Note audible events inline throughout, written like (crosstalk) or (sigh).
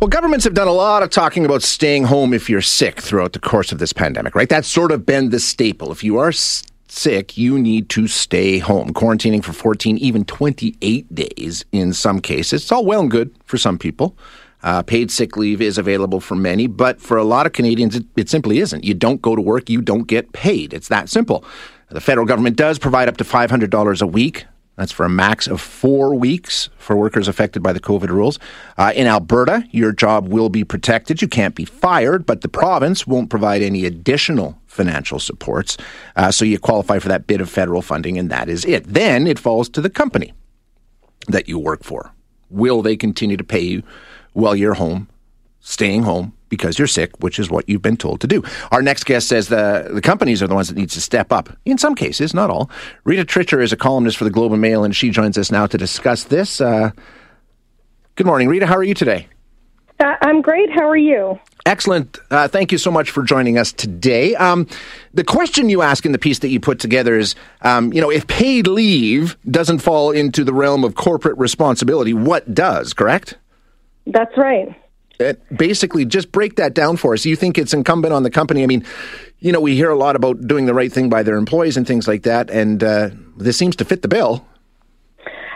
Well, governments have done a lot of talking about staying home if you're sick throughout the course of this pandemic, right? That's sort of been the staple. If you are sick, you need to stay home. Quarantining for 14, even 28 days in some cases. It's all well and good for some people. Uh, paid sick leave is available for many, but for a lot of Canadians, it, it simply isn't. You don't go to work, you don't get paid. It's that simple. The federal government does provide up to $500 a week that's for a max of four weeks for workers affected by the COVID rules. Uh, in Alberta, your job will be protected. You can't be fired, but the province won't provide any additional financial supports. Uh, so you qualify for that bit of federal funding, and that is it. Then it falls to the company that you work for. Will they continue to pay you while you're home, staying home, because you're sick, which is what you've been told to do. Our next guest says the, the companies are the ones that need to step up. In some cases, not all. Rita Trichur is a columnist for the Globe and Mail, and she joins us now to discuss this. Uh, good morning, Rita. How are you today? Uh, I'm great. How are you? Excellent. Uh, thank you so much for joining us today. Um, the question you ask in the piece that you put together is, um, you know, if paid leave doesn't fall into the realm of corporate responsibility, what does? Correct? That's right basically just break that down for us. You think it's incumbent on the company? I mean, you know, we hear a lot about doing the right thing by their employees and things like that, and uh, this seems to fit the bill.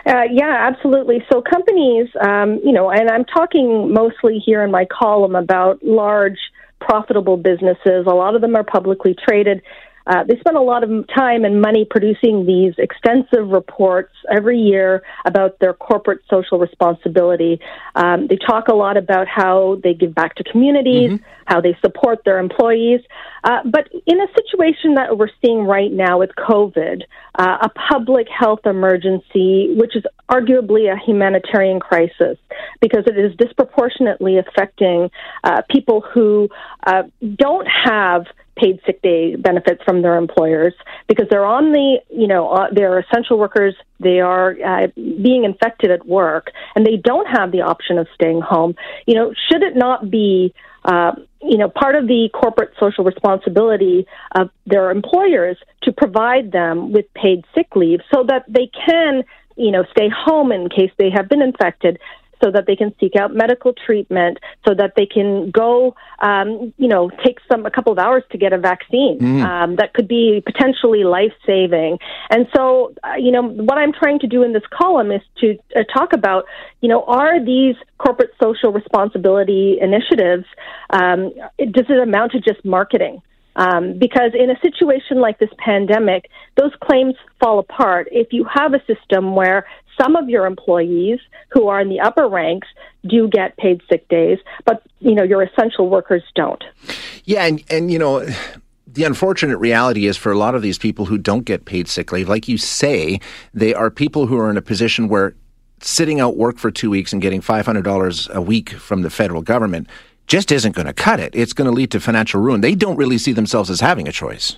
Uh, yeah, absolutely. So companies, um, you know, and I'm talking mostly here in my column about large, profitable businesses. A lot of them are publicly traded. Uh, they spend a lot of time and money producing these extensive reports every year about their corporate social responsibility. Um, they talk a lot about how they give back to communities, mm-hmm. how they support their employees. Uh, but in a situation that we're seeing right now with COVID, uh, a public health emergency, which is arguably a humanitarian crisis because it is disproportionately affecting uh, people who uh, don't have paid sick day benefits from their employers because they're on the, you know, uh, they're essential workers. They are uh, being infected at work and they don't have the option of staying home. You know, should it not be, uh, you know, part of the corporate social responsibility of their employers to provide them with paid sick leave so that they can, you know, stay home in case they have been infected so that they can seek out medical treatment, so that they can go, um, you know, take some a couple of hours to get a vaccine mm. um, that could be potentially life saving. And so, uh, you know, what I'm trying to do in this column is to uh, talk about, you know, are these corporate social responsibility initiatives? Um, does it amount to just marketing? Um, because in a situation like this pandemic, those claims fall apart if you have a system where some of your employees who are in the upper ranks do get paid sick days, but you know your essential workers don't. Yeah, and and you know the unfortunate reality is for a lot of these people who don't get paid sick leave, like you say, they are people who are in a position where sitting out work for two weeks and getting $500 a week from the federal government just isn't going to cut it. It's going to lead to financial ruin. They don't really see themselves as having a choice.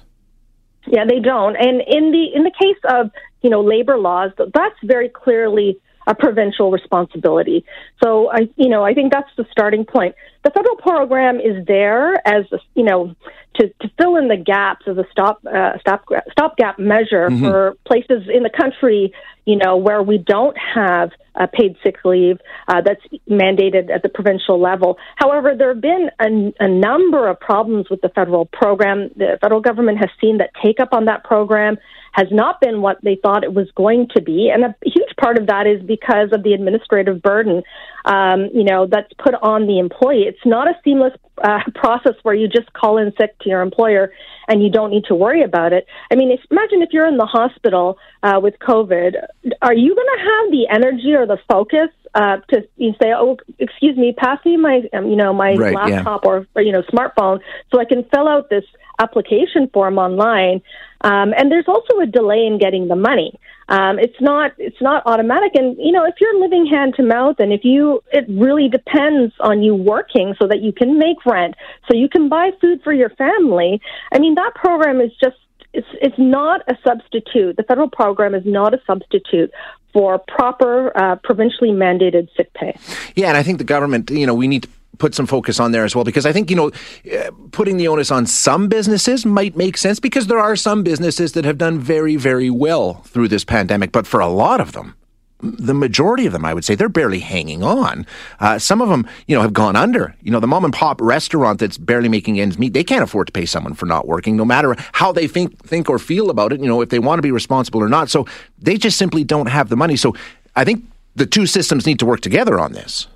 Yeah, they don't. And in the in the case of you know labor laws, that's very clearly a provincial responsibility. So I you know I think that's the starting point. The federal program is there as a, you know to, to fill in the gaps as a stop uh, stop stopgap measure mm-hmm. for places in the country you know, where we don't have a paid sick leave uh, that's mandated at the provincial level. However, there have been a, a, number of problems with the federal program. The federal government has seen that take up on that program has not been what they thought it was going to be, and a huge part of that is because of the administrative burden, um, you know, that's put on the employee. It's not a seamless uh, (laughs) process where you just call in sick to your employer and you don't need to worry about it. I mean, if, imagine if you're in the hospital uh, with COVID, are you going to have the energy or the focus uh, to you say, "Oh, excuse me, pass me my, um, you know, my right, laptop yeah. or, or you know, smartphone, so I can fill out this application form online?" Um, and there's also a delay in getting the money. Um, it's not it's not automatic, and you know if you're living hand to mouth, and if you it really depends on you working so that you can make rent, so you can buy food for your family. I mean that program is just it's it's not a substitute. The federal program is not a substitute for proper uh, provincially mandated sick pay. Yeah, and I think the government, you know, we need to put some focus on there as well because I think you know uh, putting the onus on some businesses might make sense because there are some businesses that have done very very well through this pandemic but for a lot of them the majority of them, I would say, they're barely hanging on. Uh, some of them, you know, have gone under. You know, the mom and pop restaurant that's barely making ends meet, they can't afford to pay someone for not working, no matter how they think, think or feel about it. You know, if they want to be responsible or not. So they just simply don't have the money. So I think the two systems need to work together on this.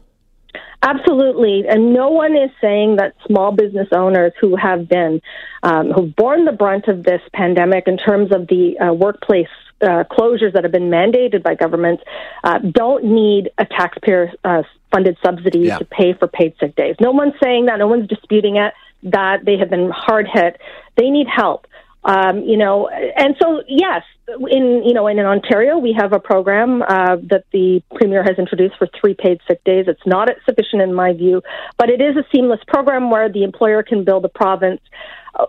Absolutely, and no one is saying that small business owners who have been um, who've borne the brunt of this pandemic in terms of the uh, workplace uh, closures that have been mandated by governments uh, don't need a taxpayer uh, funded subsidy yeah. to pay for paid sick days. No one's saying that. No one's disputing it. That they have been hard hit. They need help. Um, you know, and so yes, in you know, in, in Ontario, we have a program uh, that the premier has introduced for three paid sick days. It's not sufficient in my view, but it is a seamless program where the employer can bill the province.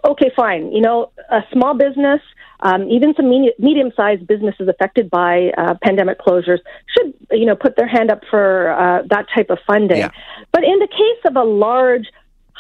Okay, fine. You know, a small business. Um, even some medium-sized businesses affected by uh, pandemic closures should, you know, put their hand up for uh, that type of funding. Yeah. But in the case of a large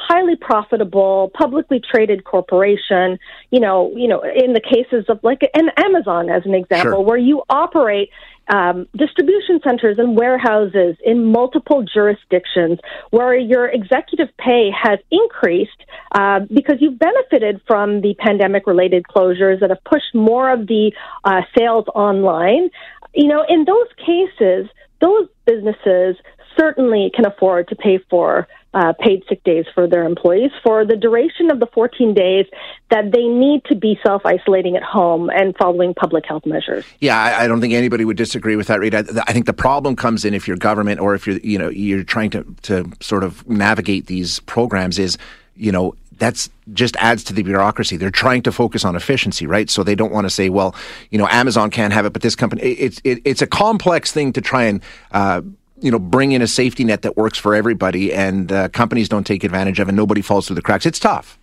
highly profitable, publicly traded corporation, you know, you know, in the cases of like an Amazon as an example, sure. where you operate um, distribution centers and warehouses in multiple jurisdictions where your executive pay has increased uh, because you've benefited from the pandemic related closures that have pushed more of the uh, sales online. You know, in those cases, those businesses certainly can afford to pay for uh, paid sick days for their employees for the duration of the 14 days that they need to be self isolating at home and following public health measures. Yeah, I, I, don't think anybody would disagree with that, Rita. I think the problem comes in if you're government or if you're you know you're trying to to sort of navigate these programs is you know that's just adds to the bureaucracy. They're trying to focus on efficiency, right? So they don't want to say, well, you know, Amazon can't have it, but this company. It's it, it's a complex thing to try and uh, you know, bring in a safety net that works for everybody and uh, companies don't take advantage of and nobody falls through the cracks. It's tough.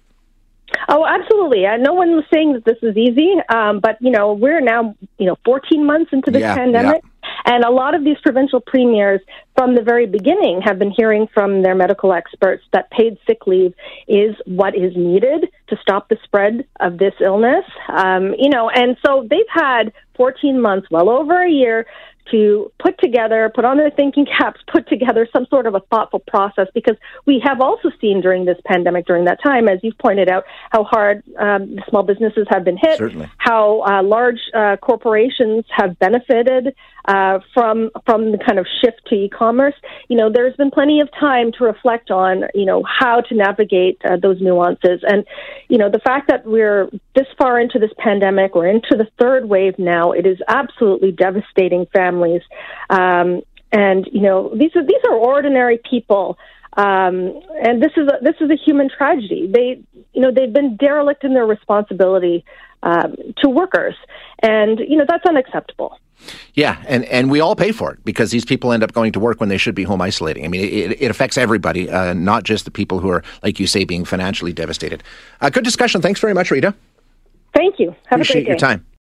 Oh, absolutely. Uh, no one was saying that this is easy, um, but you know we're now you know 14 months into this yeah, pandemic, yeah. and a lot of these provincial premiers from the very beginning have been hearing from their medical experts that paid sick leave is what is needed to stop the spread of this illness. Um, you know, and so they've had 14 months, well over a year, to put together, put on their thinking caps, put together some sort of a thoughtful process because we have also seen during this pandemic, during that time, as you've pointed out, how hard um, small businesses have been hit, Certainly. how uh, large uh, corporations have benefited uh, from from the kind of shift to e-commerce. You know, there's been plenty of time to reflect on, you know, how to navigate uh, those nuances, and you know, the fact that we're this far into this pandemic, we're into the third wave now. It is absolutely devastating families, um, and you know, these are these are ordinary people. Um, and this is a, this is a human tragedy. They, you know, they've been derelict in their responsibility um, to workers, and you know that's unacceptable. Yeah, and, and we all pay for it because these people end up going to work when they should be home isolating. I mean, it, it affects everybody, uh, not just the people who are, like you say, being financially devastated. Uh, good discussion. Thanks very much, Rita. Thank you. Have Appreciate a great day. your time.